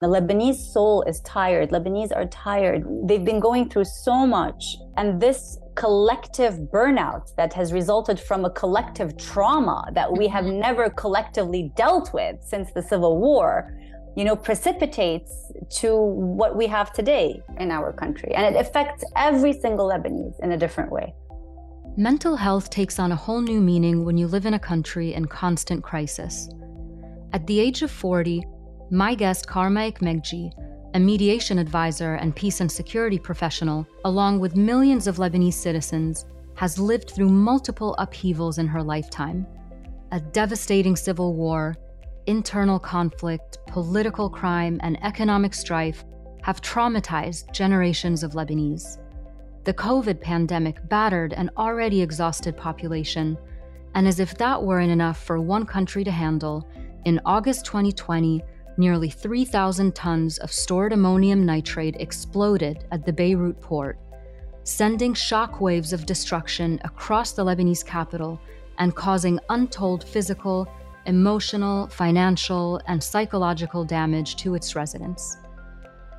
The Lebanese soul is tired. Lebanese are tired. They've been going through so much. And this collective burnout that has resulted from a collective trauma that we have mm-hmm. never collectively dealt with since the Civil War, you know, precipitates to what we have today in our country. And it affects every single Lebanese in a different way. Mental health takes on a whole new meaning when you live in a country in constant crisis. At the age of 40, my guest Karma Ekmekji, a mediation advisor and peace and security professional, along with millions of Lebanese citizens, has lived through multiple upheavals in her lifetime. A devastating civil war, internal conflict, political crime, and economic strife have traumatized generations of Lebanese. The COVID pandemic battered an already exhausted population, and as if that weren't enough for one country to handle, in August 2020, nearly 3,000 tons of stored ammonium nitrate exploded at the Beirut port, sending shockwaves of destruction across the Lebanese capital and causing untold physical, emotional, financial, and psychological damage to its residents.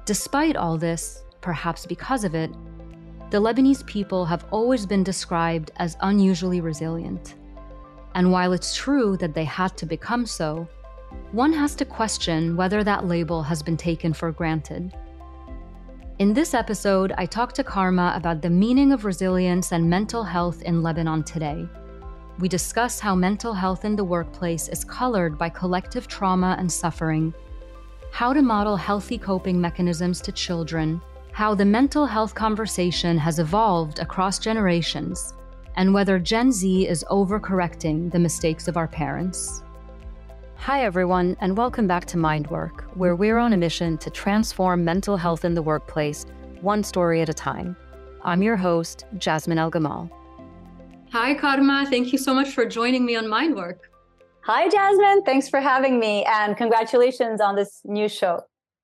Despite all this, perhaps because of it, the Lebanese people have always been described as unusually resilient. And while it's true that they had to become so, one has to question whether that label has been taken for granted. In this episode, I talk to Karma about the meaning of resilience and mental health in Lebanon today. We discuss how mental health in the workplace is colored by collective trauma and suffering, how to model healthy coping mechanisms to children, how the mental health conversation has evolved across generations, and whether Gen Z is overcorrecting the mistakes of our parents. Hi, everyone, and welcome back to Mindwork, where we're on a mission to transform mental health in the workplace, one story at a time. I'm your host, Jasmine El Gamal. Hi, Karma. Thank you so much for joining me on Mindwork. Hi, Jasmine. Thanks for having me, and congratulations on this new show.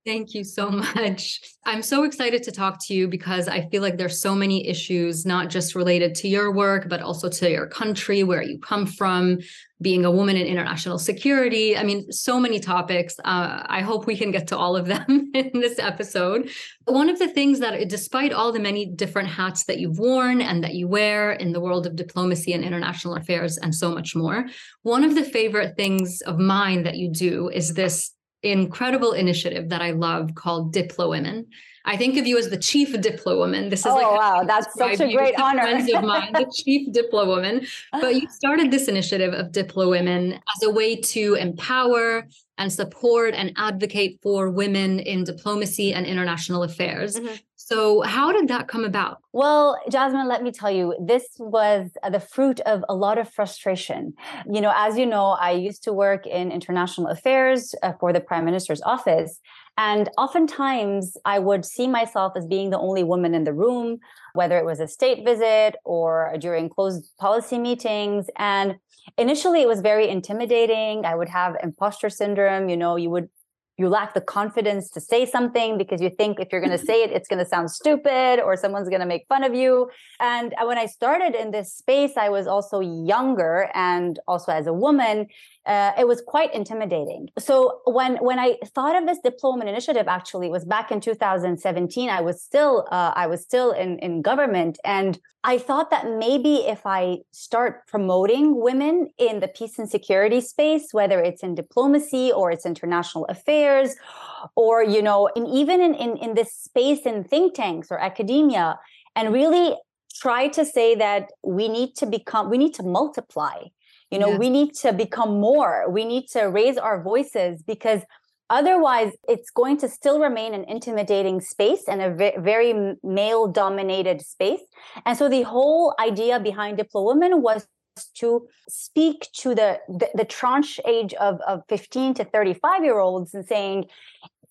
Thank you so much. I'm so excited to talk to you because I feel like there's so many issues, not just related to your work, but also to your country, where you come from, being a woman in international security. I mean, so many topics. Uh, I hope we can get to all of them in this episode. One of the things that, despite all the many different hats that you've worn and that you wear in the world of diplomacy and international affairs and so much more, one of the favorite things of mine that you do is this incredible initiative that I love called Diplo Women. I think of you as the chief Diplo woman. This is oh, like wow, that's such a great honor. Friends of mine, the chief Diplo woman. But you started this initiative of Diplo Women as a way to empower and support and advocate for women in diplomacy and international affairs. Mm-hmm. So, how did that come about? Well, Jasmine, let me tell you, this was the fruit of a lot of frustration. You know, as you know, I used to work in international affairs uh, for the Prime Minister's office. And oftentimes I would see myself as being the only woman in the room, whether it was a state visit or during closed policy meetings. And initially it was very intimidating. I would have imposter syndrome. You know, you would you lack the confidence to say something because you think if you're going to say it, it's going to sound stupid or someone's going to make fun of you. And uh, when I started in this space, I was also younger and also as a woman uh, it was quite intimidating. So when when I thought of this Diplo Women initiative, actually, it was back in 2017. I was still uh, I was still in in government, and I thought that maybe if I start promoting women in the peace and security space, whether it's in diplomacy or it's international affairs, or you know, and even in in, in this space in think tanks or academia, and really try to say that we need to become we need to multiply you know, yeah. we need to become more. We need to raise our voices because otherwise it's going to still remain an intimidating space and a very male dominated space. And so the whole idea behind Diplo Women was to speak to the, the, the tranche age of, of 15 to 35 year olds and saying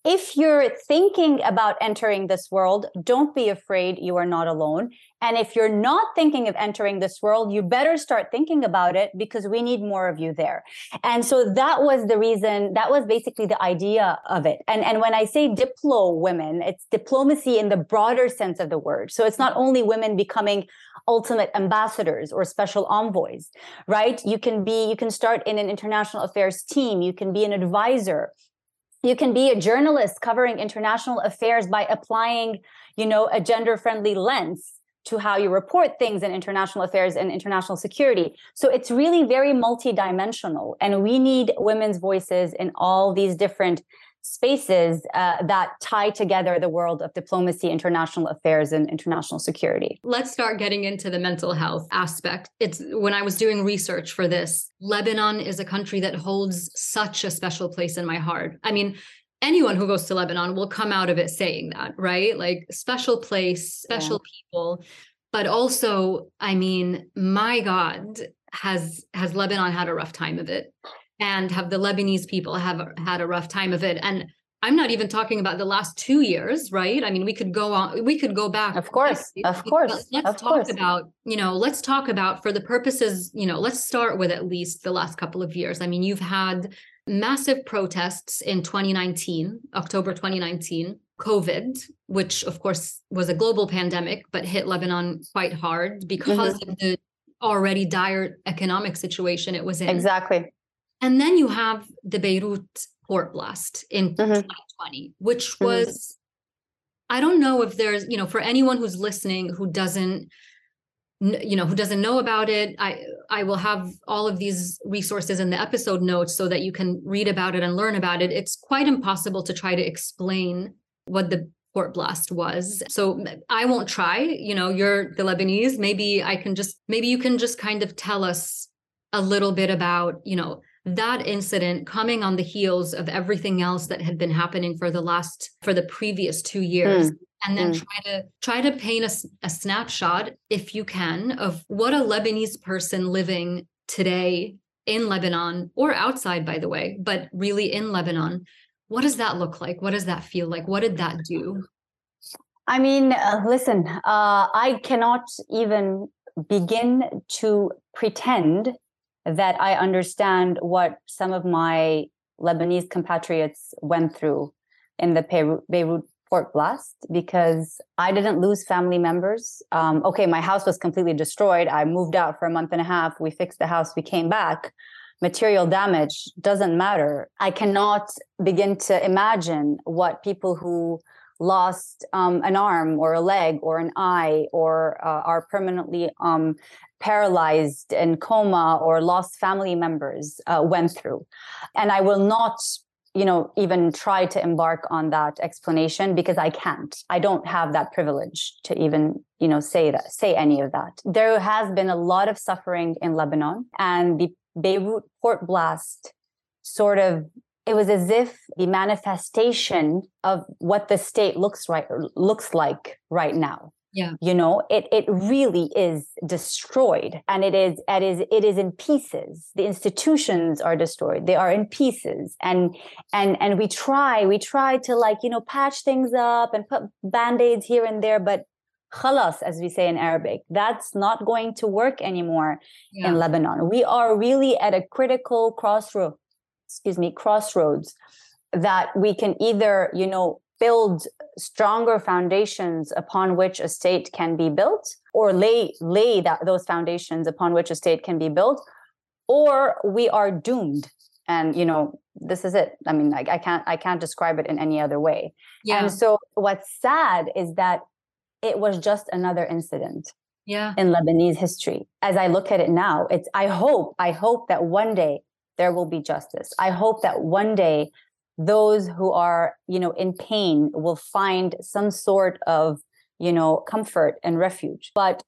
if you're thinking about entering this world, don't be afraid. You are not alone. And if you're not thinking of entering this world, you better start thinking about it because we need more of you there. And so that was the reason, that was basically the idea of it. And, and when I say diplo women, it's diplomacy in the broader sense of the word. So it's not only women becoming ultimate ambassadors or special envoys, right? You can be, you can start in an international affairs team, you can be an advisor You can be a journalist covering international affairs by applying, you know, a gender friendly lens to how you report things in international affairs and international security. So it's really very multidimensional. And we need women's voices in all these different spaces uh, that tie together the world of diplomacy, international affairs, and international security. Let's start getting into the mental health aspect. It's when I was doing research for this, Lebanon is a country that holds such a special place in my heart. I mean, anyone who goes to Lebanon will come out of it saying that, right? Like special place, special yeah. people. But also, I mean, my God, has has Lebanon had a rough time of it? And have the Lebanese people have had a rough time of it. And I'm not even talking about the last two years, right? I mean, we could go on, we could go back. Of course, of course. let's of talk course. about, you know, let's talk about for the purposes, you know, let's start with at least the last couple of years. I mean, you've had massive protests in 2019, October 2019, COVID, which of course was a global pandemic, but hit Lebanon quite hard because mm-hmm. of the already dire economic situation it was in. Exactly. And then you have the Beirut port blast in mm-hmm. 2020, which mm-hmm. was, mm-hmm. I don't know if there's, you know, for anyone who's listening who doesn't, you know, who doesn't know about it, I I will have all of these resources in the episode notes so that you can read about it and learn about it. It's quite impossible to try to explain what the port blast was. So I won't try, you know, you're the Lebanese. Maybe I can just, maybe you can just kind of tell us a little bit about, you know, that incident coming on the heels of everything else that had been happening for the last for the previous two years mm. and then mm. try to try to paint a, a snapshot if you can of what a lebanese person living today in lebanon or outside by the way but really in lebanon what does that look like what does that feel like what did that do i mean uh, listen uh, i cannot even begin to pretend that I understand what some of my Lebanese compatriots went through in the Beirut, port blast because I didn't lose family members. Um, okay, my house was completely destroyed. I moved out for a month and a half. We fixed the house. We came back. Material damage doesn't matter. I cannot begin to imagine what people who lost um, an arm or a leg or an eye or uh, are permanently um, paralyzed in coma or lost family members uh, went through. And i will not you know even try to embark on that explanation because i can't. I don't have that privilege to even you know say that say any of that. There has been a lot of suffering in lebanon and the beirut port blast sort of it was as if the manifestation of what the state looks right looks like right now. Yeah. You know it it really is destroyed and it is it is it is in pieces. The institutions are destroyed. They are in pieces. And and and we try we try to like you know patch things up and put band-aids here and there but khalas as we say in arabic that's not going to work anymore yeah. in lebanon. We are really at a critical crossroad excuse me crossroads that we can either you know build stronger foundations upon which a state can be built or lay lay that those foundations upon which a state can be built or we are doomed. And you know this is it. I mean I, I can't i can't describe it in any other way. Yeah. and so what's sad is that it was just another incident yeah. in lebanese history. As i look at it now it's i hope i hope that one day there will be justice. I hope that one day those who are you know in pain will find some sort of you know comfort and refuge. But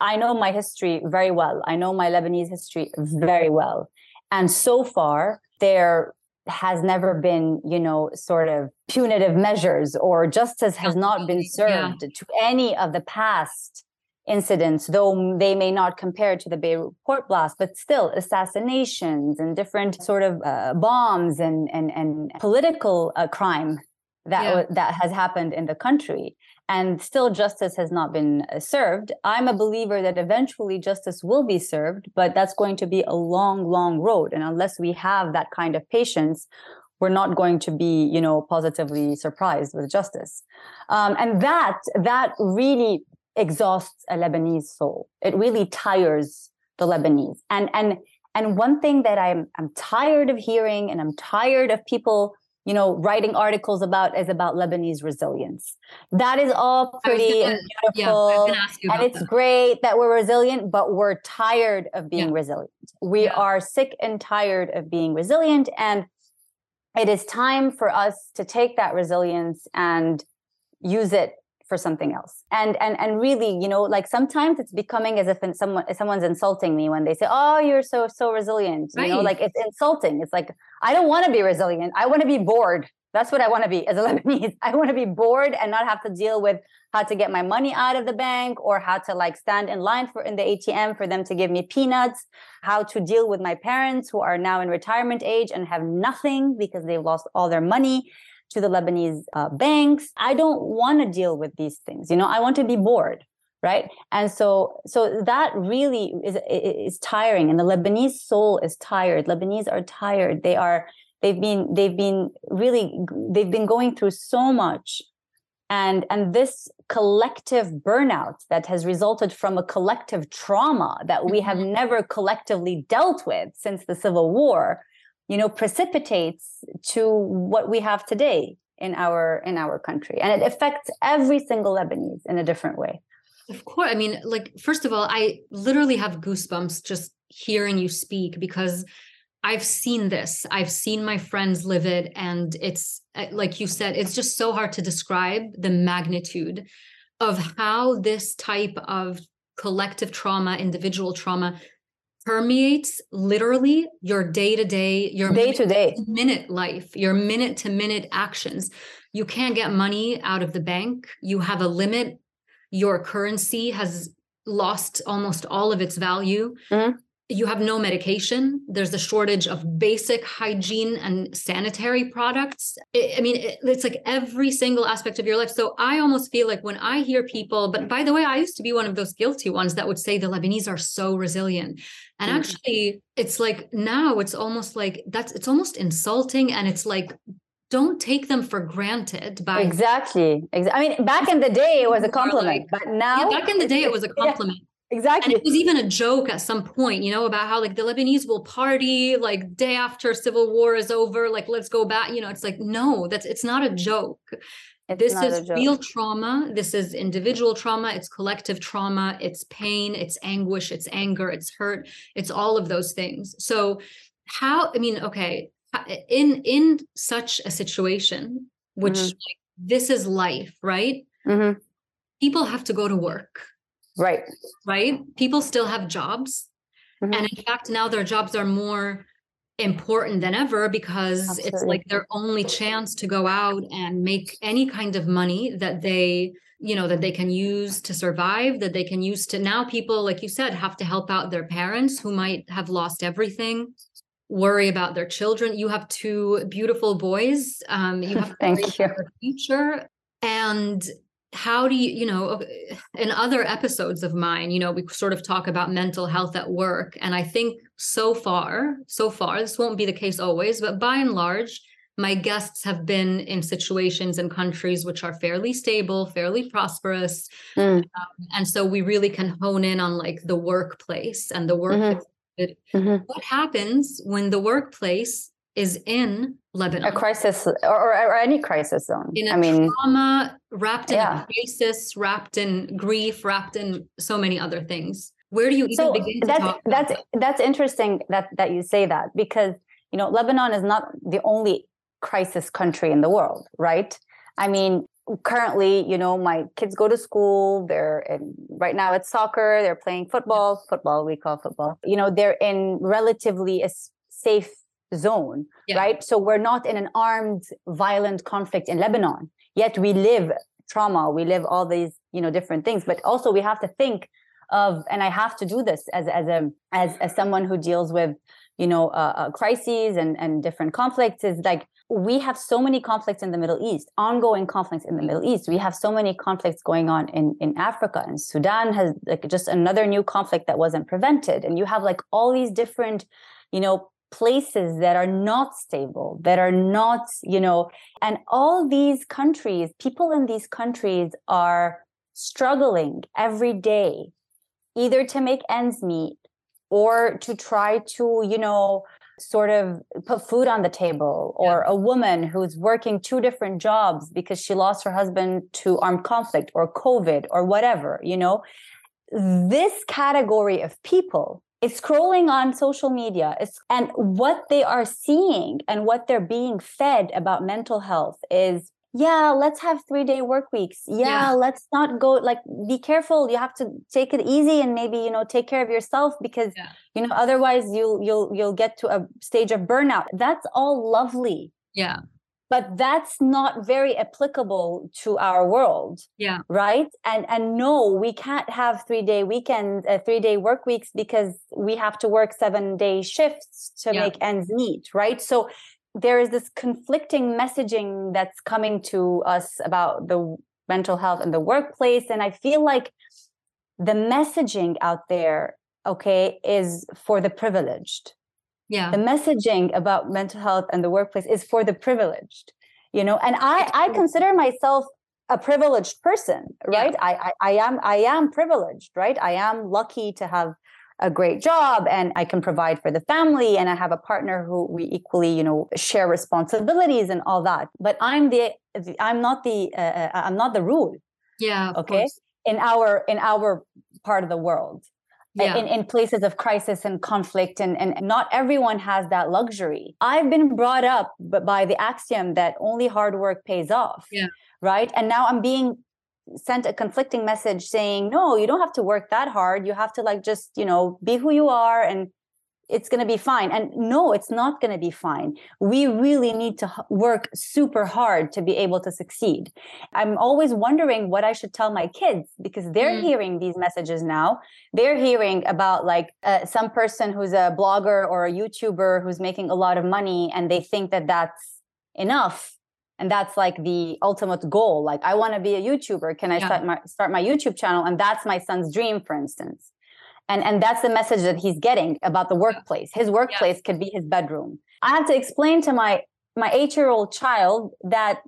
i know my history very well. I know my lebanese history very well. And so far there has never been you know sort of punitive measures or justice has not been served yeah. to any of the past incidents, though they may not compare to the Beirut port blast, but still assassinations and different sort of uh, bombs and and and political uh, crime that yeah. that has happened in the country. And still justice has not been uh, served. I'm a believer that eventually justice will be served but that's going to be a long long road. And unless we have that kind of patience we're not going to be you know positively surprised with justice. Um, and that that really exhausts a Lebanese soul. It really tires the Lebanese. And and and one thing that I'm I'm tired of hearing, and I'm tired of people you know, writing articles about is about Lebanese resilience. That is all pretty gonna, and beautiful. Yeah, and it's that. great that we're resilient, but we're tired of being yeah. resilient. We yeah. are sick and tired of being resilient. And it is time for us to take that resilience and use it for something else. And and and really you know like sometimes it's becoming as if someone someone's insulting me when they say oh you're so so resilient right. you know like it's insulting. It's like i don't want to be resilient. I want to be bored. That's what i want to be as a lebanese. I want to be bored and not have to deal with how to get my money out of the bank or how to like stand in line for in the atm for them to give me peanuts how to deal with my parents who are now in retirement age and have nothing because they've lost all their money to the Lebanese uh, banks. I don't want to deal with these things. You know, I want to be bored, right? And so, so that really is is tiring, and the Lebanese soul is tired. Lebanese are tired. They are. They've been. They've been really. They've been going through so much. And, and this collective burnout that has resulted from a collective trauma that we have mm-hmm. never collectively dealt with since the Civil War you know precipitates to what we have today in our in our country. And it affects every single lebanese in a different way. Of course i mean like first of all i literally have goosebumps just hearing you speak because i've seen this. I've seen my friends live it and it's uh, like you said it's just so hard to describe the magnitude of how this type of collective trauma individual trauma permeates literally your day to day, your day to day, minute life, your minute to minute actions. You can't get money out of the bank. You have a limit. Your currency has lost almost all of its value. Mm-hmm you have no medication. There's a shortage of basic hygiene and sanitary products. I mean it's like every single aspect of your life. So i almost feel like when i hear people but by the way i used to be one of those guilty ones that would say the lebanese are so resilient. And mm-hmm. actually it's like now it's almost like that's it's almost insulting and it's like don't take them for granted by exactly. I mean back in the day it was a compliment but now yeah, back in the day it was a compliment. yeah Exactly. And it was even a joke at some point, you know, about how like the Lebanese will party like day after civil war is over, like let's go back. You know, it's like, no, that's it's not a joke. It's this is real trauma. This is individual trauma. It's collective trauma. It's pain. It's anguish. It's anger. It's hurt. It's all of those things. So, how? I mean, okay, in in such a situation, which mm-hmm. like, this is life, right? Mm-hmm. People have to go to work Right. Right. People still have jobs. Mm-hmm. And in fact, now their jobs are more important than ever because Absolutely. it's like their only chance to go out and make any kind of money that they you know that they can use to survive that they can use to now people like you said have to help out their parents who might have lost everything worry about their children you have two beautiful boys um you have to Thank you. future and how do you you know in other episodes of mine you know we sort of talk about mental health at work and i think so far so far this won't be the case always but by and large my guests have been in situations in countries which are fairly stable fairly prosperous mm. um, and so we really can hone in on like the workplace and the work mm-hmm. mm-hmm. what happens when the workplace is in Lebanon. A crisis or, or, any crisis zone. In a I mean, trauma, wrapped in yeah. crisis, wrapped in grief, wrapped in so many other things. Where do you even so begin to that's, talk? That's that's interesting that that you say that because you know Lebanon is not the only crisis country in the world, right? I mean, currently, you know, my kids go to school. They're in, right now it's soccer. They're playing football. Football we call football. You know, they're in relatively a safe zone, yeah. right? So we're not in an armed, violent conflict in Lebanon. Yet we live trauma, we live all these, you know, different things. But also we have to think of, and I have to do this as as a as as someone who deals with, you know, uh, uh, crises and and different conflicts. Is like we have so many conflicts in the Middle East, ongoing conflicts in the Middle East. We have so many conflicts going on in, in Africa and Sudan has like just another new conflict that wasn't prevented. And you have like all these different, you know, places that are not stable, that are not, you know, and all these countries, people in these countries are struggling every day, either to make ends meet or to try to, you know, sort of put food on the table or yeah. a woman who's working two different jobs because she lost her husband to armed conflict or covid or whatever you know this category of people is scrolling on social media. And what they are seeing and what they're being fed about mental health is yeah let's have three day work weeks. Yeah, yeah, let's not go like be careful. You have to take it easy and maybe you know take care of yourself because yeah. you know otherwise you'll you'll you'll get to a stage of burnout. That's all lovely. Yeah but that's not very applicable to our world yeah. right? And and no we can't have three day weekends uh, three day work weeks because we have to work seven day shifts to yeah. make ends meet right? So there is this conflicting messaging that's coming to us about the mental health in the workplace. And i feel like the messaging out there okay is for the privileged yeah the messaging about mental health and the workplace is for the privileged you know and i i consider myself a privileged person right yeah. I, I i am i am privileged right i am lucky to have a great job and I can provide for the family and I have a partner who we equally, you know, share responsibilities and all that. But I'm the, I'm not the uh, uh I'm not the rule. Yeah. Okay. Course. In our in our part of the world. Yeah. In, in places of crisis and conflict and, and not everyone has that luxury. I've been brought up by the axiom that only hard work pays off yeah. right? And now i'm being sent a conflicting message saying no you don't have to work that hard. You have to like just you know be who you are and it's going to be fine. And no it's not going to be fine. We really need to work super hard to be able to succeed. I'm always wondering what i should tell my kids because they're mm. hearing these messages now. They're hearing about like uh, some person who's a blogger or a youtuber who's making a lot of money and they think that that's enough. And that's like the ultimate goal. Like i want to be a youtuber. Can i yeah. start my start my youtube channel? And that's my son's dream for instance and and that's the message that he's getting about the workplace. His workplace yeah. could be his bedroom. I have to explain to my my 8 year old child that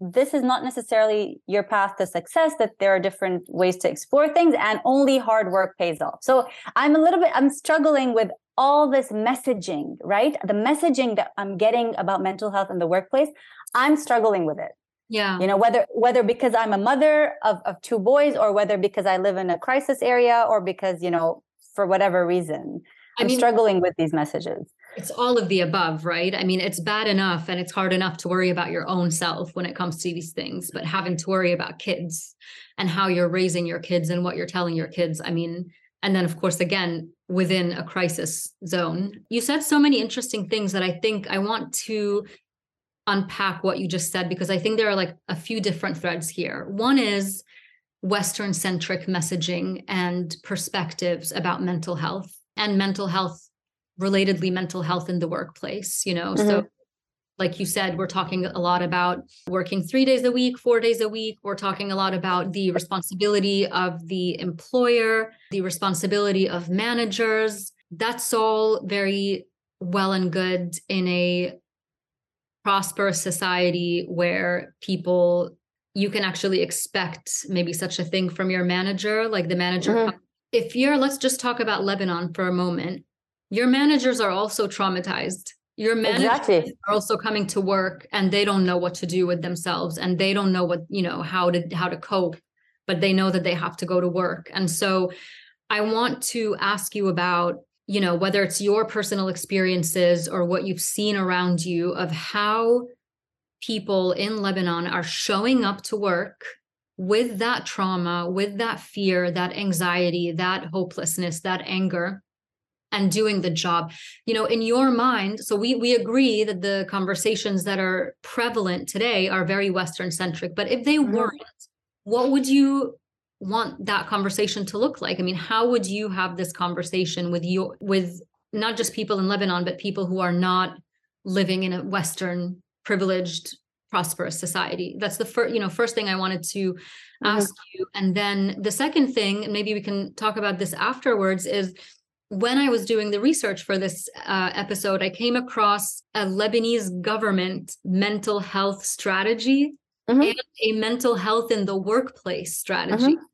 this is not necessarily your path to success that there are different ways to explore things and only hard work pays off. So i'm a little bit i'm struggling with all this messaging right? The messaging that i'm getting about mental health in the workplace i'm struggling with it yeah. You know whether whether because i'm a mother of, of two boys or whether because i live in a crisis area or because you know for whatever reason i'm I mean, struggling with these messages. It's all of the above right? I mean it's bad enough and it's hard enough to worry about your own self when it comes to these things but having to worry about kids and how you're raising your kids and what you're telling your kids i mean and then of course again within a crisis zone. You said so many interesting things that i think i want to unpack what you just said because I think there are like a few different threads here. One is Western centric messaging and perspectives about mental health and mental health, relatedly, mental health in the workplace, you know. Mm-hmm. So, like you said, we're talking a lot about working three days a week, four days a week. We're talking a lot about the responsibility of the employer, the responsibility of managers. That's all very well and good in a prosperous society where people you can actually expect maybe such a thing from your manager like the manager mm-hmm. if you're let's just talk about lebanon for a moment your managers are also traumatized your managers exactly. are also coming to work and they don't know what to do with themselves and they don't know what you know how to how to cope but they know that they have to go to work and so i want to ask you about you know, whether it's your personal experiences or what you've seen around you of how people in Lebanon are showing up to work with that trauma, with that fear, that anxiety, that hopelessness, that anger and doing the job you know in your mind so we we agree that the conversations that are prevalent today are very western centric but if they mm-hmm. weren't what would you want that conversation to look like? I mean, how would you have this conversation with you with not just people in Lebanon, but people who are not living in a Western privileged prosperous society that's the first you know first thing i wanted to mm-hmm. ask you and then the second thing and maybe we can talk about this afterwards is when i was doing the research for this uh, episode i came across a lebanese government mental health strategy mm-hmm. and a mental health in the workplace strategy mm-hmm.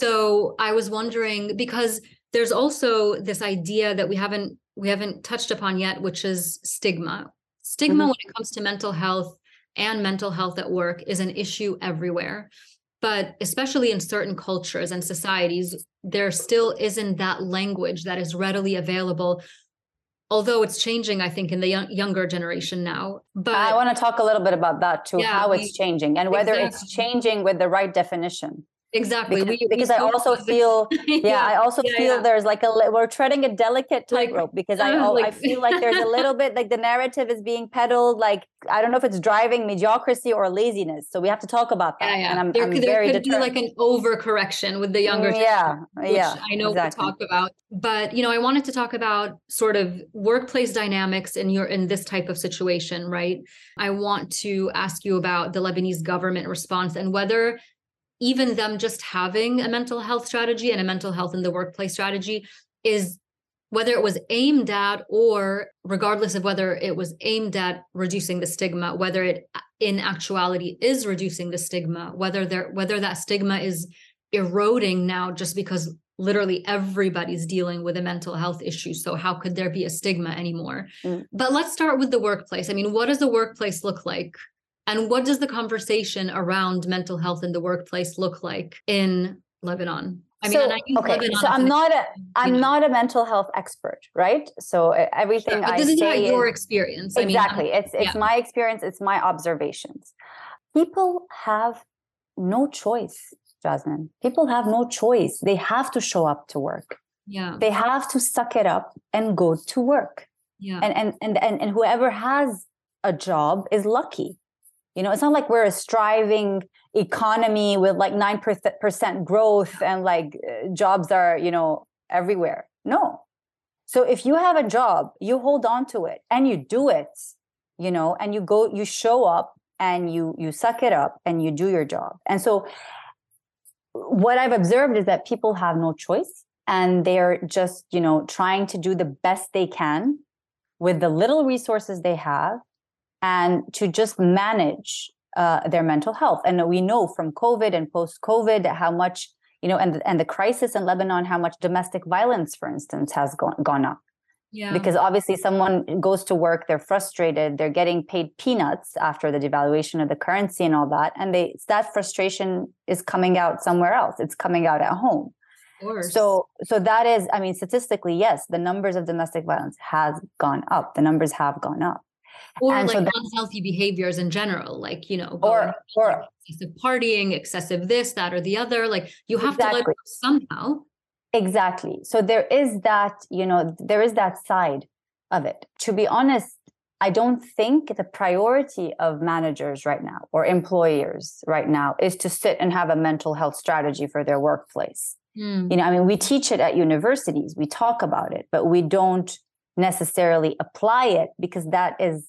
So I was wondering because there's also this idea that we haven't we haven't touched upon yet, which is stigma. Stigma mm-hmm. when it comes to mental health and mental health at work is an issue everywhere. But especially in certain cultures and societies, there still isn't that language that is readily available although it's changing i think in the young, younger generation now but i want to talk a little bit about that too yeah, how it's changing and whether exactly. it's changing with the right definition exactly because, we, because we i also feel yeah, yeah, i also yeah, feel yeah. there's like a we're treading a delicate tightrope like, because i like, i feel like there's a little bit like the narrative is being peddled like i don't know if it's driving mediocrity or laziness so we have to talk about that yeah, and i'm, there, I'm there very could determined. be like an overcorrection with the younger yeah yeah i know exactly. we'll talk about but you know i wanted to talk about sort of workplace dynamics in your in this type of situation right i want to ask you about the lebanese government response and whether even them just having a mental health strategy and a mental health in the workplace strategy is whether it was aimed at or regardless of whether it was aimed at reducing the stigma whether it in actuality is reducing the stigma whether there whether that stigma is eroding now just because literally everybody's dealing with a mental health issue. So how could there be a stigma anymore? Mm. but let's start with the workplace. I mean what does the workplace look like and what does the conversation around mental health in the workplace look like in Lebanon? I mean, so, I okay, Lebanon so I'm not a I'm know. not a mental health expert, right? So everything sure, but this I is not your experience. Exactly, I mean, um, it's it's yeah. my experience. It's my observations. People have no choice, Jasmine. People have no choice. They have to show up to work. Yeah, they have to suck it up and go to work. Yeah, and and and and, and whoever has a job is lucky you know, it's not like we're a striving economy with like 9% growth and like uh, jobs are, you know, everywhere. No. So if you have a job, you hold on to it and you do it, you know, and you go, you show up and you you suck it up and you do your job. And so what I've observed is that people have no choice and they're just, you know, trying to do the best they can with the little resources they have and to just manage uh, their mental health. And we know from COVID and post COVID how much, you know, and, and the crisis in Lebanon, how much domestic violence, for instance, has gone, gone up. Yeah. Because obviously, someone goes to work, they're frustrated, they're getting paid peanuts after the devaluation of the currency and all that, and they that frustration is coming out somewhere else. It's coming out at home. So, so that is, I mean, statistically, yes, the numbers of domestic violence has gone up. The numbers have gone up or and like so unhealthy behaviors in general like you know or or excessive partying excessive this that or the other like you have exactly. to let somehow exactly so there is that you know there is that side of it to be honest I don't think the priority of managers right now or employers right now is to sit and have a mental health strategy for their workplace. Mm. You know, I mean, we teach it at universities, we talk about it, but we don't necessarily apply it because that is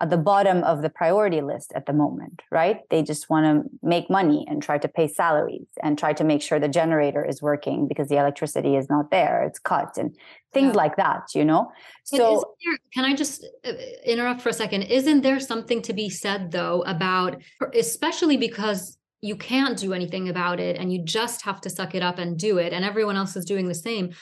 at the bottom of the priority list at the moment, right? They just want to make money and try to pay salaries and try to make sure the generator is working because the electricity is not there, it's cut and things yeah. like that, you know? So, there, can I just uh, interrupt for a second? Isn't there something to be said though about, especially because you can't do anything about it and you just have to suck it up and do it, and everyone else is doing the same?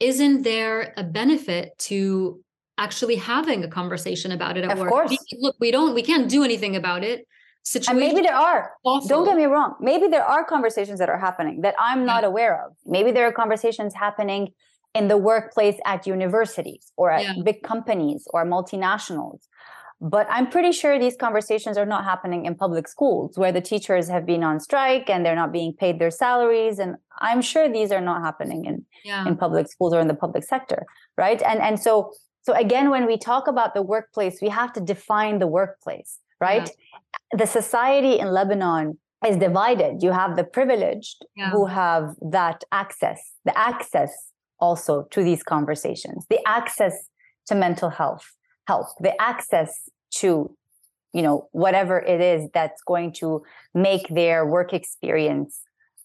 Isn't there a benefit to actually having a conversation about it at of work. Course. Look, we don't, we can't do anything about it. Situation and maybe there are. Awful. Don't get me wrong. Maybe there are conversations that are happening that I'm not yeah. aware of. Maybe there are conversations happening in the workplace at universities or at yeah. big companies or multinationals. But I'm pretty sure these conversations are not happening in public schools where the teachers have been on strike and they're not being paid their salaries. And I'm sure these are not happening in, yeah. in public schools or in the public sector. Right. And and so so again, when we talk about the workplace, we have to define the workplace, right? Yeah. The society in Lebanon is divided. You have the privileged yeah. who have that access, the access also to these conversations, the access to mental health, health, the access to, you know, whatever it is that's going to make their work experience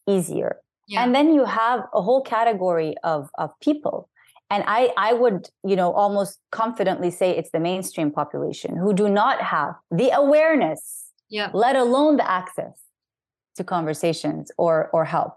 easier. Yeah. And then you have a whole category of, of people and i i would you know almost confidently say it's the mainstream population who do not have the awareness yeah let alone the access to conversations or or help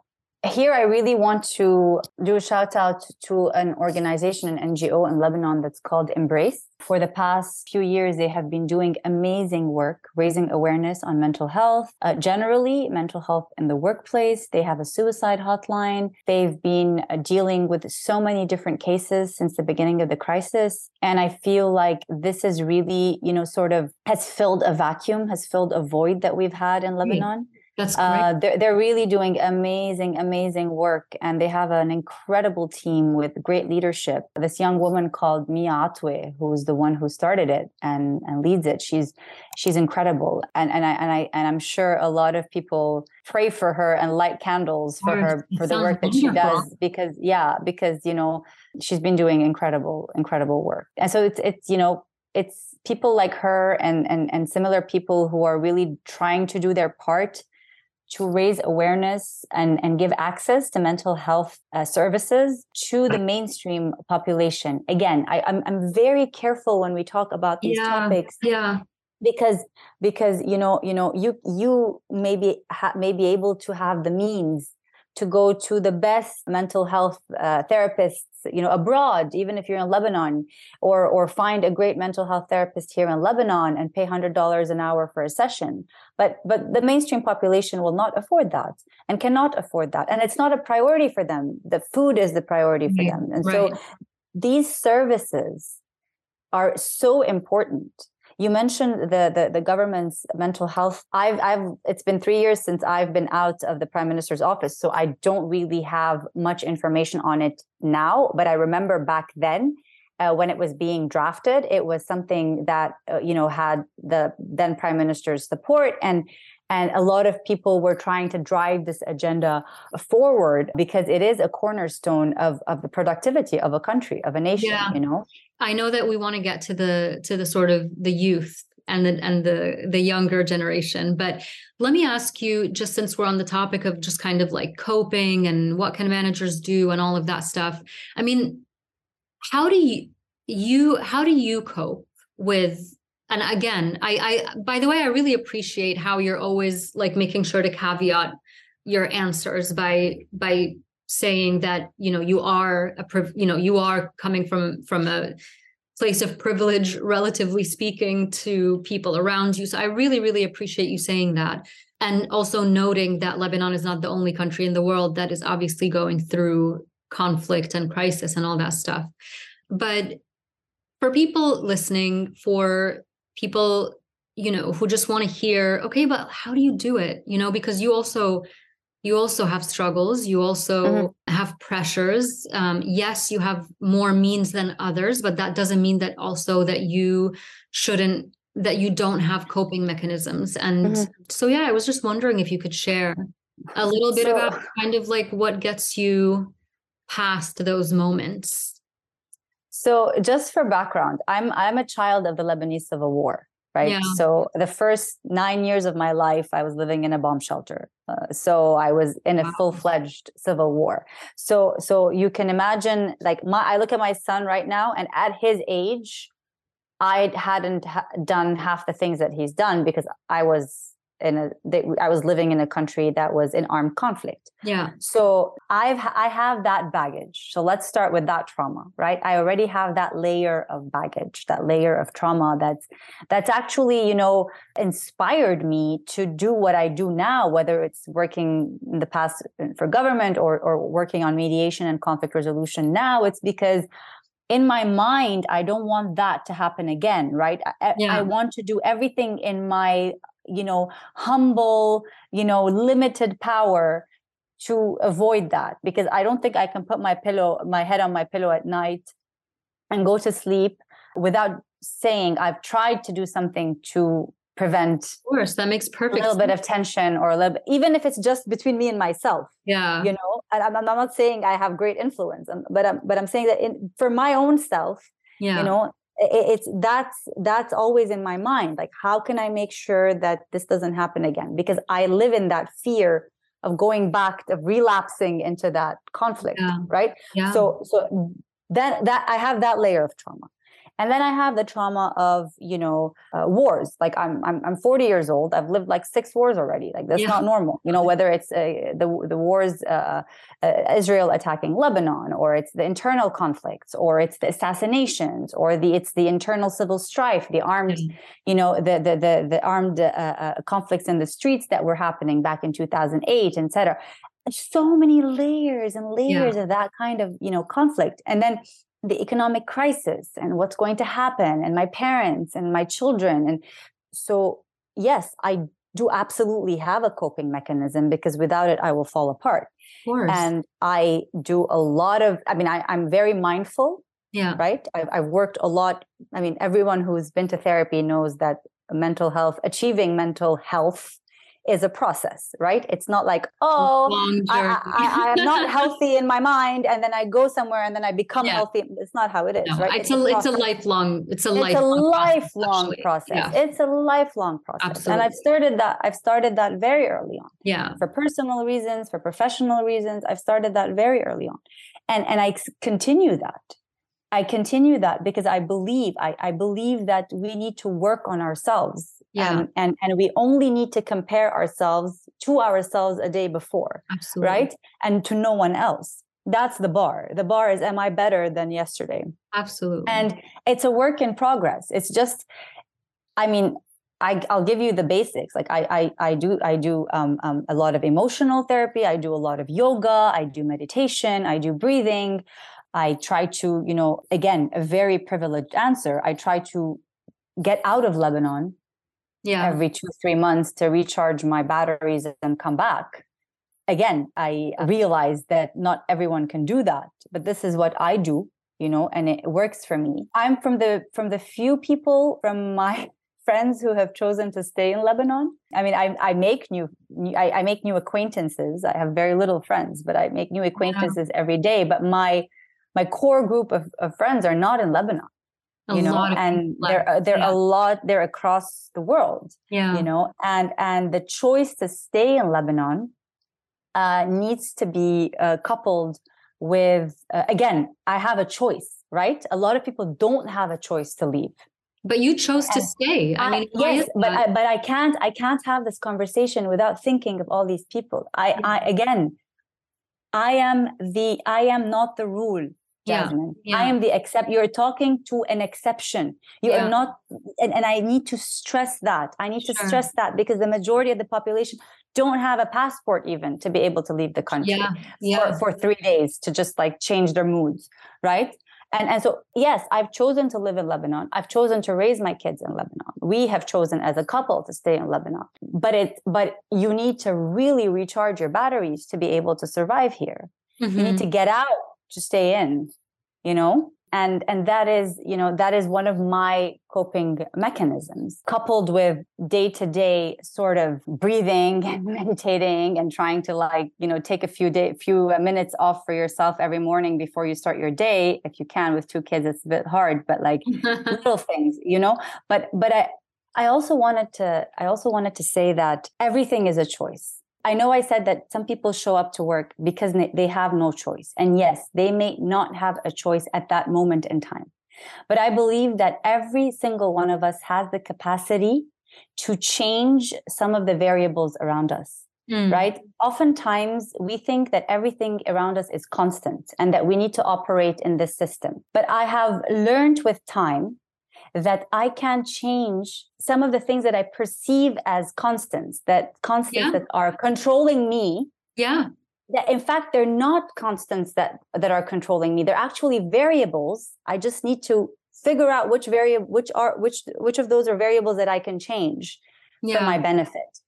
here I really want to do a shout out to an organization, an NGO in Lebanon that's called Embrace. For the past few years, they have been doing amazing work, raising awareness on mental health, uh, generally, mental health in the workplace. They have a suicide hotline. They've been uh, dealing with so many different cases since the beginning of the crisis. And I feel like this is really, you know, sort of has filled a vacuum, has filled a void that we've had in Lebanon. That's great. Uh, they're, they're really doing amazing, amazing work. And they have an incredible team with great leadership. This young woman called Mia Atoui, who's the one who started it and, and leads it, she's she's incredible. And and I and I and I'm sure a lot of people pray for her and light candles for her for the work that she does because yeah, because you know, she's been doing incredible, incredible work. And so it's it's, you know, it's people like her and and and similar people who are really trying to do their part to raise awareness and, and give access to mental health uh, services to the mainstream population. Again, I, am I'm, I'm very careful when we talk about these yeah, topics. Yeah. Because because you know you know you you may be ha- may be able to have the means to go to the best mental health uh, therapists you know abroad even if you're in lebanon or or find a great mental health therapist here in lebanon and pay $100 an hour for a session. But but the mainstream population will not afford that and cannot afford that. And it's not a priority for them. The food is the priority for them. And right. so these services are so important you mentioned the, the, the government's mental health. I've I've it's been three years since I've been out of the prime minister's office, so I don't really have much information on it now. But I remember back then. Uh, when it was being drafted, it was something that uh, you know had the then prime minister's support, and and a lot of people were trying to drive this agenda forward because it is a cornerstone of, of the productivity of a country, of a nation, yeah. you know? I know that we want to get to the to the sort of the youth and the and the the younger generation but let me ask you just since we're on the topic of just kind of like coping and what can managers do and all of that stuff i mean how do you you how do you cope with and again i i by the way i really appreciate how you're always like making sure to caveat your answers by by saying that you know you are a you know you are coming from from a place of privilege relatively speaking to people around you. So i really really appreciate you saying that. And also noting that lebanon is not the only country in the world that is obviously going through conflict and crisis and all that stuff. But for people listening for people you know who just want to hear okay but how do you do it? You know because you also you also have struggles you also mm-hmm. have pressures um, yes you have more means than others but that doesn't mean that also that you shouldn't that you don't have coping mechanisms and mm-hmm. so yeah i was just wondering if you could share a little bit so, about kind of like what gets you past those moments so just for background i'm i'm a child of the lebanese civil war right? Yeah. So the first nine years of my life, I was living in a bomb shelter. Uh, so I was in a wow. full fledged civil war. So so you can imagine, like my, I look at my son right now, and at his age, I hadn't ha- done half the things that he's done because I was in a they, I was living in a country that was in armed conflict. Yeah. So I've I have that baggage. So let's start with that trauma, right? I already have that layer of baggage, that layer of trauma that's that's actually, you know, inspired me to do what I do now, whether it's working in the past for government or or working on mediation and conflict resolution now, it's because in my mind i don't want that to happen again right I, yeah. I, want to do everything in my you know humble you know limited power to avoid that because i don't think i can put my pillow my head on my pillow at night and go to sleep without saying i've tried to do something to prevent of course that makes perfect a little sense. bit of tension or a little bit, even if it's just between me and myself yeah you know I'm, I'm not saying i have great influence um, but i'm but i'm saying that in, for my own self yeah. you know it's that's that's always in my mind like how can i make sure that this doesn't happen again because i live in that fear of going back of relapsing into that conflict yeah. right yeah. so so that that i have that layer of trauma and then i have the trauma of you know uh, wars. Like I'm, I'm i'm 40 years old. I've lived like six wars already. Like that's yeah. not normal. You know whether it's uh, the the wars uh, uh, israel attacking lebanon or it's the internal conflicts or it's the assassinations or the it's the internal civil strife the armed mm-hmm. you know the the the, the armed uh, uh, conflicts in the streets that were happening back in 2008 etc so many layers and layers yeah. of that kind of you know conflict. And then the economic crisis and what's going to happen and my parents and my children. And so yes i do absolutely have a coping mechanism because without it i will fall apart. And i do a lot of i mean I, i'm very mindful yeah. right? I've, I've worked a lot. I mean everyone who's been to therapy knows that mental health achieving mental health is a process, right? It's not like, oh, I, I, I, am not healthy in my mind, and then I go somewhere and then I become yeah. healthy. It's not how it is, no, right? It's, it's a, a it's a lifelong it's a it's lifelong, a lifelong process. process. Yeah. It's a lifelong process, Absolutely. and I've started that. I've started that very early on. Yeah, for personal reasons, for professional reasons, I've started that very early on, and and I continue that. I continue that because I believe I, I believe that we need to work on ourselves yeah. Um, and and we only need to compare ourselves to ourselves a day before Absolutely. right and to no one else that's the bar the bar is am i better than yesterday absolutely and it's a work in progress it's just i mean I, will give you the basics. Like I, I, I do, I do um, um, a lot of emotional therapy. I do a lot of yoga. I do meditation. I do breathing. I try to, you know, again, a very privileged answer. I try to get out of Lebanon yeah. every two, three months to recharge my batteries and come back. Again, I realize that not everyone can do that, but this is what I do, you know, and it works for me. I'm from the from the few people from my friends who have chosen to stay in Lebanon. I mean, I, I make new, I, I, make new acquaintances. I have very little friends, but I make new acquaintances yeah. every day. But my my core group of, of friends are not in Lebanon you know and they're they're yeah. a lot they're across the world yeah. you know and and the choice to stay in lebanon uh, needs to be uh, coupled with uh, again i have a choice right? A lot of people don't have a choice to leave. But you chose to stay. I, mean yes but I, but i can't i can't have this conversation without thinking of all these people. I yeah. i again i am the i am not the rule Jasmine. Yeah. I am the except. You're talking to an exception. You yeah. are not, and, and I need to stress that. I need sure. to stress that because the majority of the population don't have a passport even to be able to leave the country yeah. Yeah. For, for three days to just like change their moods, right? And, and so, yes, I've chosen to live in Lebanon. I've chosen to raise my kids in Lebanon. We have chosen as a couple to stay in Lebanon. But it, but you need to really recharge your batteries to be able to survive here. Mm-hmm. You need mm-hmm. to get out to stay in you know? And and that is you know that is one of my coping mechanisms coupled with day to day sort of breathing and mm-hmm. meditating and trying to like you know take a few day few uh, minutes off for yourself every morning before you start your day. If you can with two kids it's a bit hard but like little things you know? But but i i also wanted to i also wanted to say that everything is a choice I know I said that some people show up to work because they have no choice. And yes, they may not have a choice at that moment in time. But I believe that every single one of us has the capacity to change some of the variables around us. Mm. Right? Oftentimes, we think that everything around us is constant and that we need to operate in this system. But I have learned with time that I can change some of the things that I perceive as constants, that constants yeah. that are controlling me. Yeah. That in fact they're not constants that that are controlling me. They're actually variables. I just need to figure out which variable which are which which of those are variables that I can change yeah. for my benefit.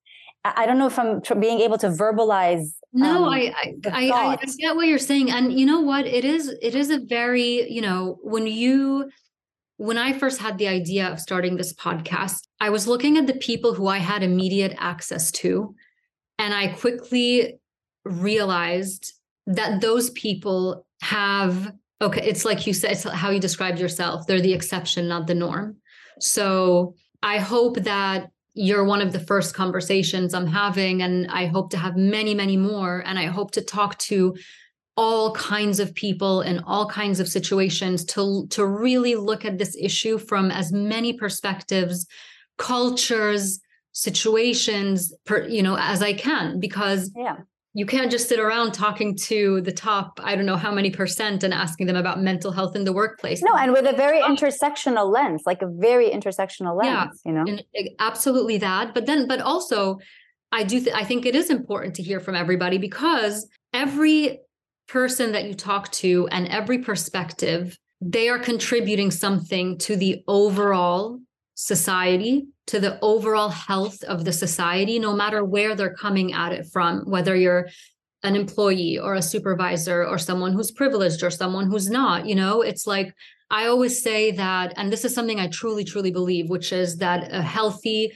I don't know if I'm being able to verbalize. No, um, I I, I I get what you're saying, and you know what? It is it is a very you know when you when I first had the idea of starting this podcast, I was looking at the people who I had immediate access to. And I quickly realized that those people have, okay, it's like you said, it's how you described yourself. They're the exception, not the norm. So I hope that you're one of the first conversations I'm having. And I hope to have many, many more. And I hope to talk to all kinds of people in all kinds of situations to to really look at this issue from as many perspectives cultures situations per, you know as i can because yeah. you can't just sit around talking to the top i don't know how many percent and asking them about mental health in the workplace. No and with a very intersectional lens like a very intersectional lens yeah, you know? and eh, absolutely that but then but also i do th- i think it is important to hear from everybody because every person that you talk to and every perspective, they are contributing something to the overall society, to the overall health of the society, no matter where they're coming at it from, whether you're an employee or a supervisor or someone who's privileged or someone who's not. You know, it's like I always say that, and this is something I truly, truly believe, which is that a healthy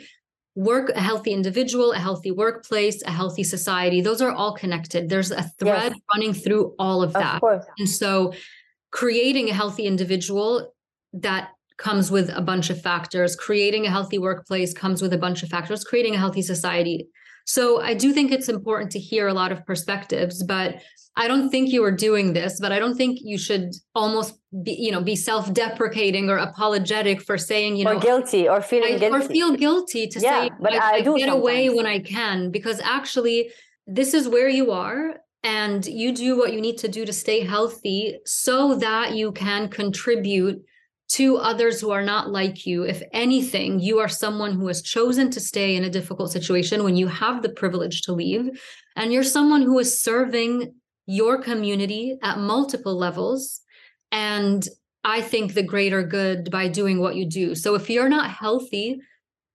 work a healthy individual a healthy workplace a healthy society those are all connected. There's a thread yes. running through all of that. of and so creating a healthy individual that comes with a bunch of factors creating a healthy workplace comes with a bunch of factors creating a healthy society. So i do think it's important to hear a lot of perspectives but I don't think you are doing this, but I don't think you should almost be, you know, be self-deprecating or apologetic for saying, you know, or guilty or feeling I, guilty. or feel guilty to yeah, say, but I, I, do get sometimes. away when I can, because actually, this is where you are, and you do what you need to do to stay healthy, so that you can contribute to others who are not like you. If anything, you are someone who has chosen to stay in a difficult situation when you have the privilege to leave, and you're someone who is serving your community at multiple levels and I think the greater good by doing what you do. So if you're not healthy,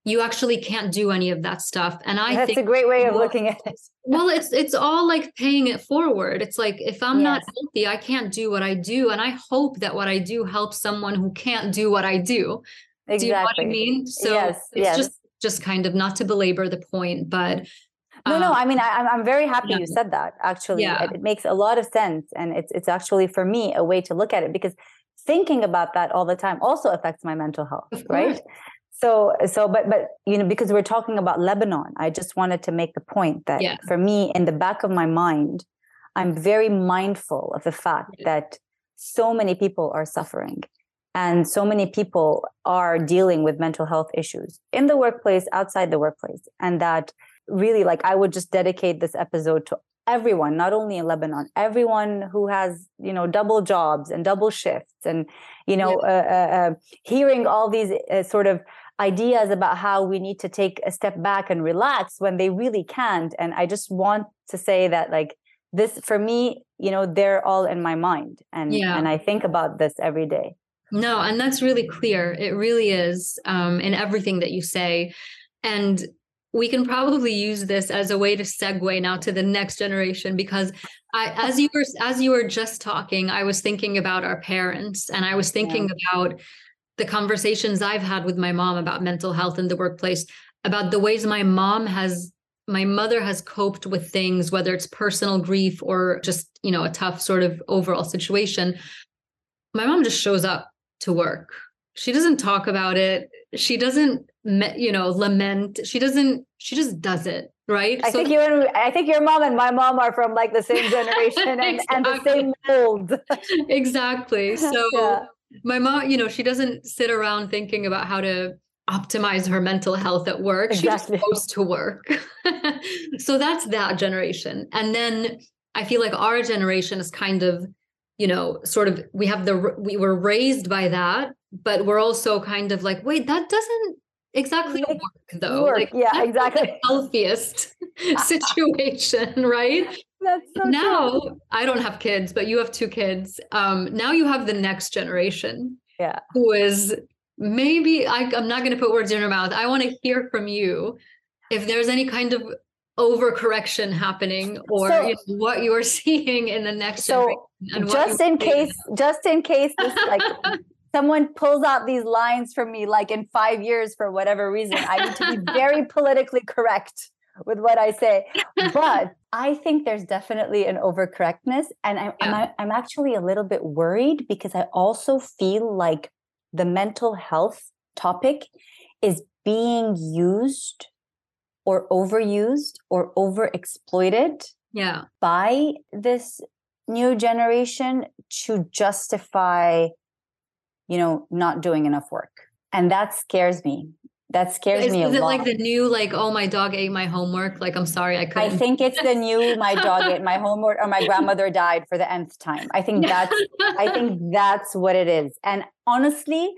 you actually can't do any of that stuff. And I that's think that's a great way of well, looking at it. well, it's it's all like paying it forward. It's like if I'm yes. not healthy, I can't do what I do. And I hope that what I do helps someone who can't do what I do. Exactly. Do you know what I mean? So yes, it's yes. just just kind of not to belabor the point, but no, no. Um, I mean, I, am very happy yeah. you said that. Actually, yeah. it, it makes a lot of sense, and it's it's actually for me a way to look at it because thinking about that all the time also affects my mental health, right? So, so, but, but you know, because we're talking about Lebanon, I just wanted to make the point that yeah. for me, in the back of my mind, I'm very mindful of the fact that so many people are suffering and so many people are dealing with mental health issues in the workplace outside the workplace and that really like I would just dedicate this episode to everyone not only in lebanon everyone who has you know double jobs and double shifts and you know yeah. uh, uh, uh, hearing all these uh, sort of ideas about how we need to take a step back and relax when they really can't and i just want to say that like this for me you know they're all in my mind and yeah. and i think about this every day no and that's really clear it really is um, in everything that you say and we can probably use this as a way to segue now to the next generation because I, as you were as you were just talking, I was thinking about our parents and I was thinking yeah. about the conversations I've had with my mom about mental health in the workplace, about the ways my mom has my mother has coped with things, whether it's personal grief or just, you know, a tough sort of overall situation. My mom just shows up to work. She doesn't talk about it. She doesn't you know lament. She doesn't she just does it right? I so, think you and i think your mom and my mom are from like the same generation and, exactly. and the same mold. Exactly. So yeah. my mom you know she doesn't sit around thinking about how to optimize her mental health at work. Exactly. she just goes to work. So that's that generation. And then i feel like our generation is kind of you know sort of we have the we were raised by that but we're also kind of like wait that doesn't exactly work though. Work. Like, yeah, exactly. healthiest situation, right? That's so now true. I don't have kids, but you have two kids. Um, now you have the next generation. Yeah. Who is maybe I, I'm not going to put words in your mouth. I want to hear from you if there's any kind of overcorrection happening or so, you know, what you're seeing in the next so just in case just in case this like someone pulls out these lines from me like in five years for whatever reason. I need to be very politically correct with what i say. But i think there's definitely an overcorrectness and I'm, yeah. I'm, I'm actually a little bit worried because i also feel like the mental health topic is being used or overused or overexploited yeah. by this new generation to justify you know not doing enough work and that scares me that scares is, me is it lot. like the new like oh my dog ate my homework like i'm sorry i couldn't I think it's the new my dog ate my homework or my grandmother died for the nth time. I think that's I think that's what it is. And honestly,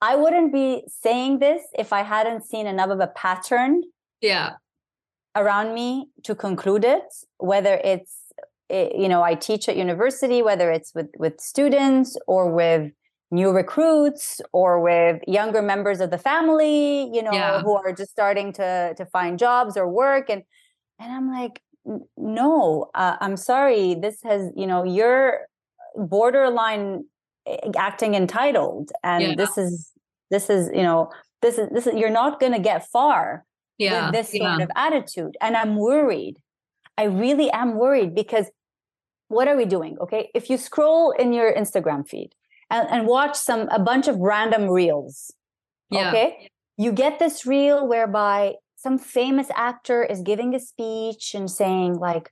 I wouldn't be saying this if I hadn't seen enough of a pattern yeah around me to conclude it, whether it's eh, you know, I teach at university, whether it's with with students or with new recruits or with younger members of the family you know Yeah. who are just starting to to find jobs or work. And and i'm like no uh, i'm sorry. This has you know you're borderline eh, acting entitled. And Yeah. this is this is you know this is this is you're not going to get far yeah with this sort of attitude. And i'm worried. I really am worried because what are we doing okay? If you scroll in your instagram feed and, and watch some a bunch of random reels yeah. okay? You get this reel whereby some famous actor is giving a speech and saying like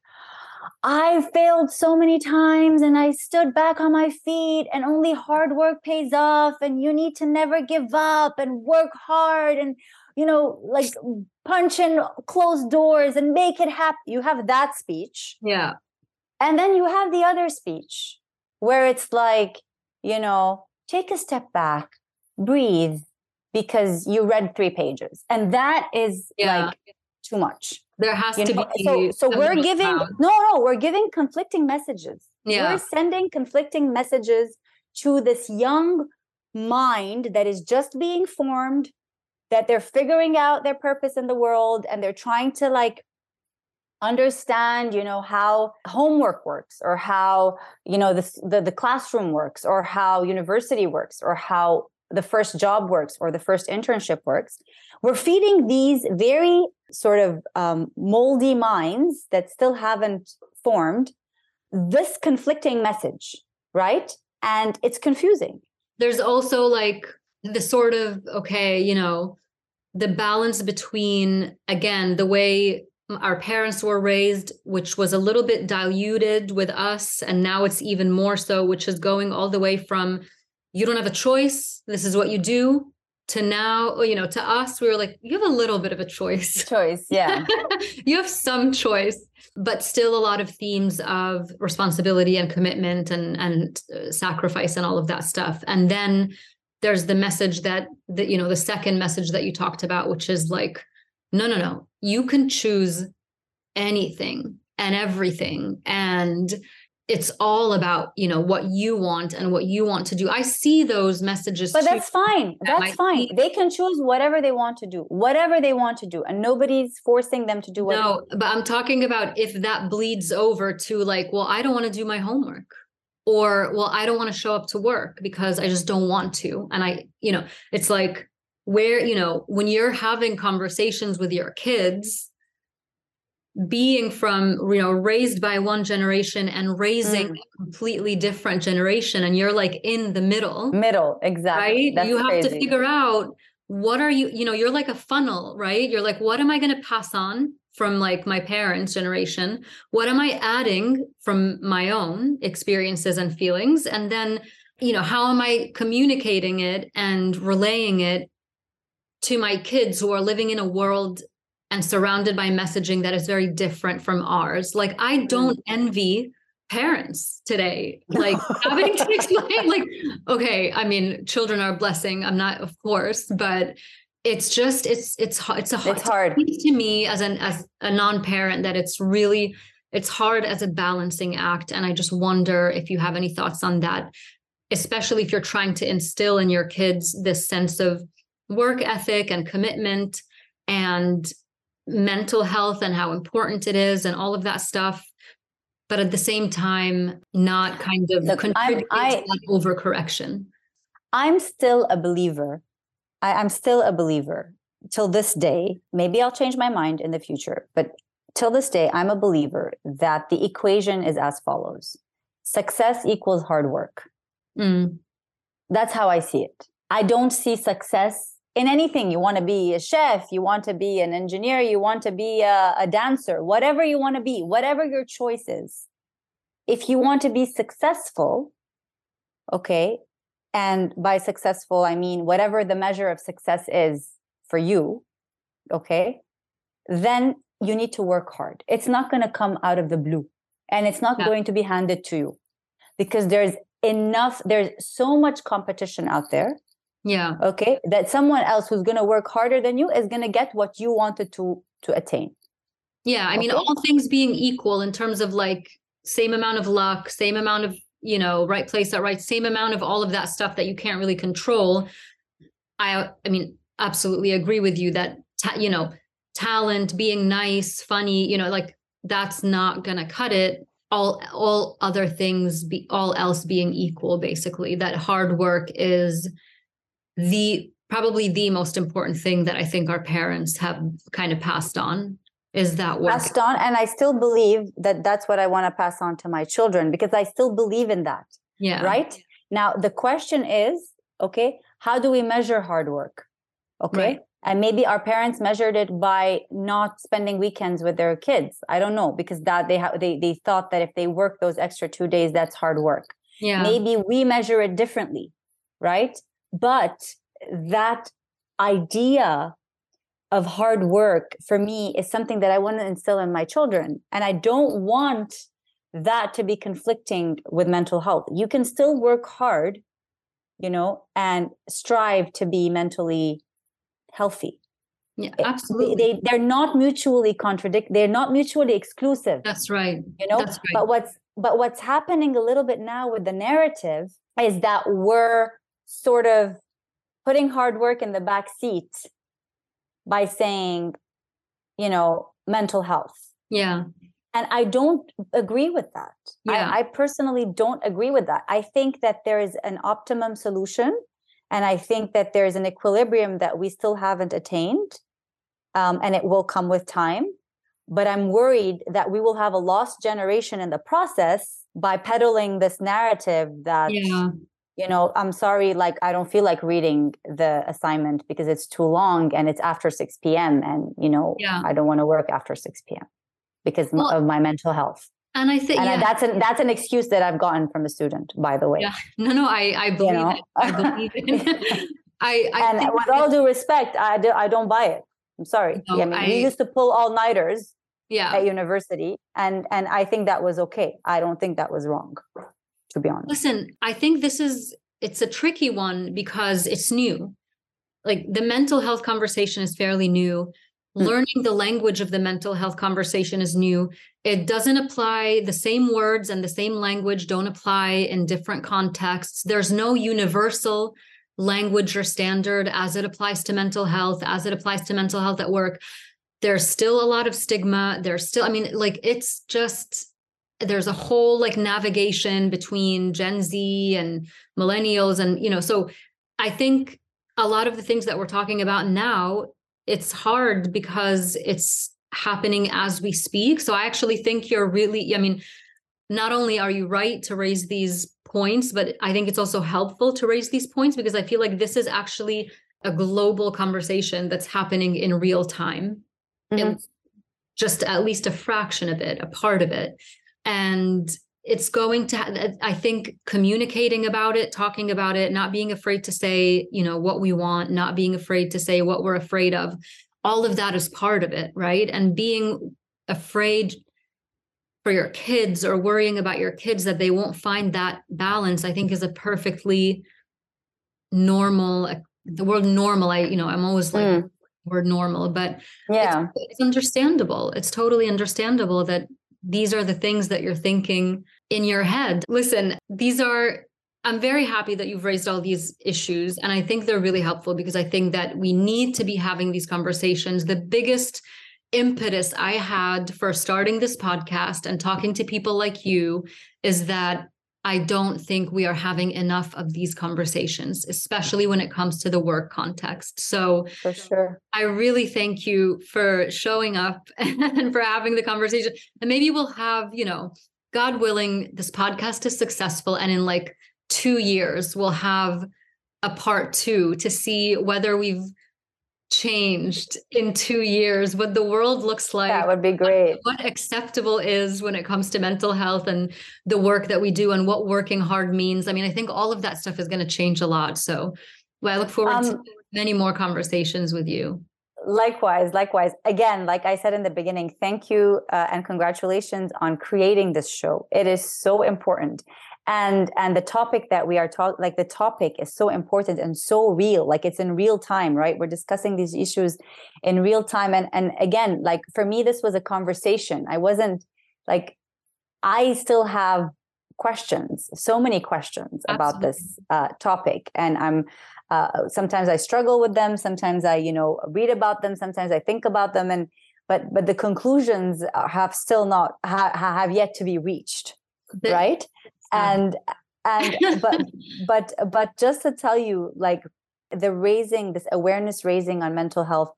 i failed so many times and i stood back on my feet and only hard work pays off and you need to never give up and work hard and you know like punch in closed doors and make it happen you have that speech. Yeah. And then you have the other speech where it's like, you know, take a step back, breathe, because you read three pages. And that is Yeah. like too much. there has You to know? be So so we're giving ground. no, no, we're giving conflicting messages. Yeah. We're sending conflicting messages to this young mind that is just being formed, that they're figuring out their purpose in the world and they're trying to like understand you know how homework works or how you know the, the the classroom works or how university works or how the first job works or the first internship works. We're feeding these very sort of um, moldy minds that still haven't formed this conflicting message right? And it's confusing. There's also like the sort of okay you know the balance between again the way our parents were raised which was a little bit diluted with us and now it's even more so which is going all the way from you don't have a choice this is what you do to now you know to us we were like you have a little bit of a choice. Choice yeah. You have some choice but still a lot of themes of responsibility and commitment and and uh, sacrifice and all of that stuff. And then there's the message that that you know the second message that you talked about which is like no no no you can choose anything and everything and it's all about you know what you want and what you want to do i see those messages but that's fine That that's fine they can choose whatever they want to do whatever they want to do and nobody's forcing them to do what No, but I'm talking about if that bleeds over to like, well, I don't want to do my homework. Or, well, I don't want to show up to work because I just don't want to. And I, you know, it's like where, you know, when you're having conversations with your kids, being from, you know, raised by one generation and raising Mm. a completely different generation, and you're like in the middle middle exactly. right? That's you have to figure out what are you you know you're like a funnel right? You're like what am i going to pass on from like my parents generation? What am i adding from my own experiences and feelings? And then you know how am i communicating it and relaying it to my kids who are living in a world and surrounded by messaging that is very different from ours. Like i mm-hmm. don't envy parents today. Like having to explain like okay i mean children are a blessing. I'm not of course but it's just it's it's hard it's a hard it's hard to me as an as a non-parent that it's really it's hard as a balancing act and i just wonder if you have any thoughts on that especially if you're trying to instill in your kids this sense of work ethic and commitment and mental health and how important it is and all of that stuff but at the same time not kind of Look, contributing I- to that overcorrection. I'm still a believer. I, i'm still a believer. Till this day maybe i'll change my mind in the future but till this day i'm a believer that the equation is as follows. Success equals hard work. Mm, that's how i see it. I don't see success in anything you want to be a chef you want to be an engineer you want to be a, a dancer whatever you want to be whatever your choice is if you want to be successful, okay, and by successful, I mean whatever the measure of success is for you, okay, then you need to work hard. It's not going to come out of the blue and it's not going to be handed to you because there's enough, there's so much competition out there. Yeah. Okay. That someone else who's going to work harder than you is going to get what you wanted to to attain. Yeah. I mean, all things being equal in terms of like same amount of luck, same amount of, you know, right place at right, same amount of all of that stuff that you can't really control. I I mean, absolutely agree with you that ta- you know, talent, being nice, funny, you know, like that's not going to cut it all all other things be all else being equal basically that hard work is the probably the most important thing that i think our parents have kind of passed on is that work. Passed on and i still believe that that's what i want to pass on to my children because i still believe in that yeah. right? Now the question is okay how do we measure hard work? Okay? Right. And maybe our parents measured it by not spending weekends with their kids. I don't know because that they have they, they thought that if they work those extra two days that's hard work. Yeah. Maybe we measure it differently right but that idea of hard work for me is something that i want to instill in my children and i don't want that to be conflicting with mental health you can still work hard you know and strive to be mentally healthy. Yeah, absolutely. They, they are not mutually contradict. They're not mutually exclusive. That's right. You know. Right. But what's but what's happening a little bit now with the narrative is that we're sort of putting hard work in the back seat by saying, you know, mental health. Yeah. And I don't agree with that. Yeah. I, I personally don't agree with that. I think that there is an optimum solution and I think that there's an equilibrium that we still haven't attained, um, and it will come with time. But I'm worried that we will have a lost generation in the process by peddling this narrative that, yeah. You know, I'm sorry, like I don't feel like reading the assignment because it's too long and it's after 6 p.m. And, you know, yeah. I don't want to work after 6 p.m. because well, of my mental health and i think and yeah. that's an that's an excuse that i've gotten from a student by the way yeah no no i i believe you know? it i believe it I, I and with all due respect i do i don't buy it i'm sorry no, yeah, I mean, I, we used to pull all nighters yeah at university and and i think that was okay i don't think that was wrong to be honest. Listen i think this is it's a tricky one because it's new. Like the mental health conversation is fairly new. Hmm. learning the language of the mental health conversation is new. It doesn't apply the same words and the same language don't apply in different contexts. There's no universal language or standard as it applies to mental health as it applies to mental health at work. There's still a lot of stigma. There's still i mean like it's just there's a whole like navigation between gen z and millennials and you know so i think a lot of the things that we're talking about now it's hard because it's happening as we speak. So I actually think you're really, I mean, not only are you right to raise these points, but I think it's also helpful to raise these points because I feel like this is actually a global conversation that's happening in real time. Mm-hmm. And just at least a fraction of it, a part of it. And it's going to i think communicating about it talking about it not being afraid to say you know what we want not being afraid to say what we're afraid of. All of that is part of it right? And being afraid for your kids or worrying about your kids that they won't find that balance i think is a perfectly normal the word normal i you know i'm always like mm. word normal but yeah. it's, it's understandable. It's totally understandable that these are the things that you're thinking in your head. Listen, these are I'm very happy that you've raised all these issues. And I think they're really helpful because I think that we need to be having these conversations. The biggest impetus I had for starting this podcast and talking to people like you is that I don't think we are having enough of these conversations, especially when it comes to the work context. So, for sure, I really thank you for showing up and for having the conversation. And maybe we'll have, you know, God willing, this podcast is successful. And in like two years, we'll have a part two to see whether we've changed in two years, what the world looks like. That would be great. What, acceptable is when it comes to mental health and the work that we do and what working hard means. I mean, I think all of that stuff is going to change a lot. So well, I look forward um, to many more conversations with you. Likewise, likewise. Again, like I said in the beginning, thank you uh, and congratulations on creating this show. It is so important and and the topic that we are talking like the topic is so important and so real like it's in real time right? We're discussing these issues in real time. And and again like for me this was a conversation. I wasn't like i still have questions so many questions Absolutely. about this uh, topic. And i'm uh, sometimes i struggle with them. Sometimes i you know read about them. Sometimes i think about them. And but but the conclusions have still not ha, have yet to be reached the, right and and but but but just to tell you like the raising this awareness raising on mental health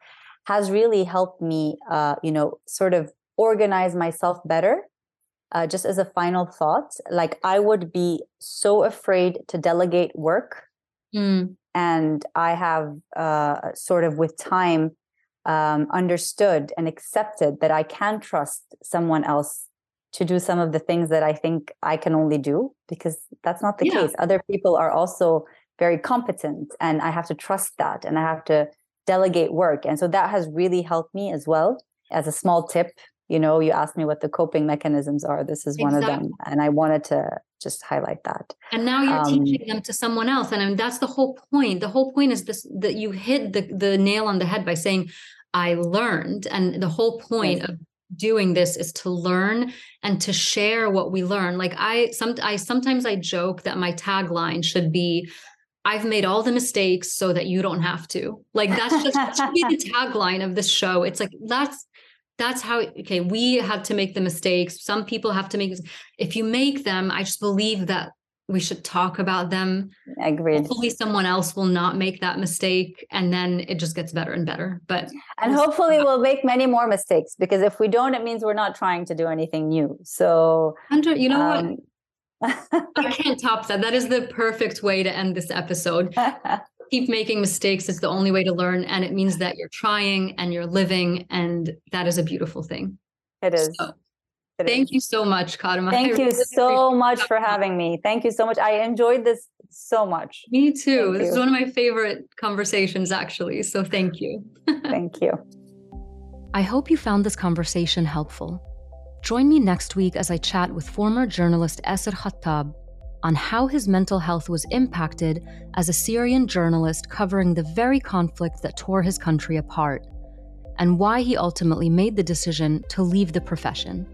has really helped me uh you know sort of organize myself better uh, just as a final thought like i would be so afraid to delegate work mm. and i have uh sort of with time um understood and accepted that i can trust someone else to do some of the things that I think I can only do because that's not the yeah. case. Other people are also very competent and I have to trust that and I have to delegate work. And so that has really helped me as well. As a small tip, you know, you asked me what the coping mechanisms are. This is one exactly. of them. And I wanted to just highlight that. And now you're um, teaching them to someone else. And I mean, that's the whole point. The whole point is this that you hit the, the nail on the head by saying, I learned. And the whole point yes. of doing this is to learn and to share what we learn. Like i some i sometimes i joke that my tagline should be i've made all the mistakes so that you don't have to. Like that's just that should be the tagline of this show. It's like that's that's how okay we had to make the mistakes. Some people have to make if you make them i just believe that we should talk about them. Agreed. Hopefully, someone else will not make that mistake, and then it just gets better and better. But and hopefully, we'll make many more mistakes because if we don't, it means we're not trying to do anything new. So, Andrea, you know um, what? I can't top that. That is the perfect way to end this episode. Keep making mistakes. It's the only way to learn, and it means that you're trying and you're living, and that is a beautiful thing. It is. So, Thank you so much, Karma. Thank you so much for having me. Thank you so much. I enjoyed this so much. Me too. Thank this you. is one of my favorite conversations, actually. So thank you. thank you. I hope you found this conversation helpful. Join me next week as I chat with former journalist Asser Khattab on how his mental health was impacted as a Syrian journalist covering the very conflict that tore his country apart, and why he ultimately made the decision to leave the profession.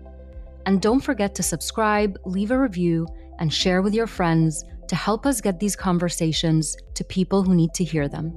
And don't forget to subscribe, leave a review, and share with your friends to help us get these conversations to people who need to hear them.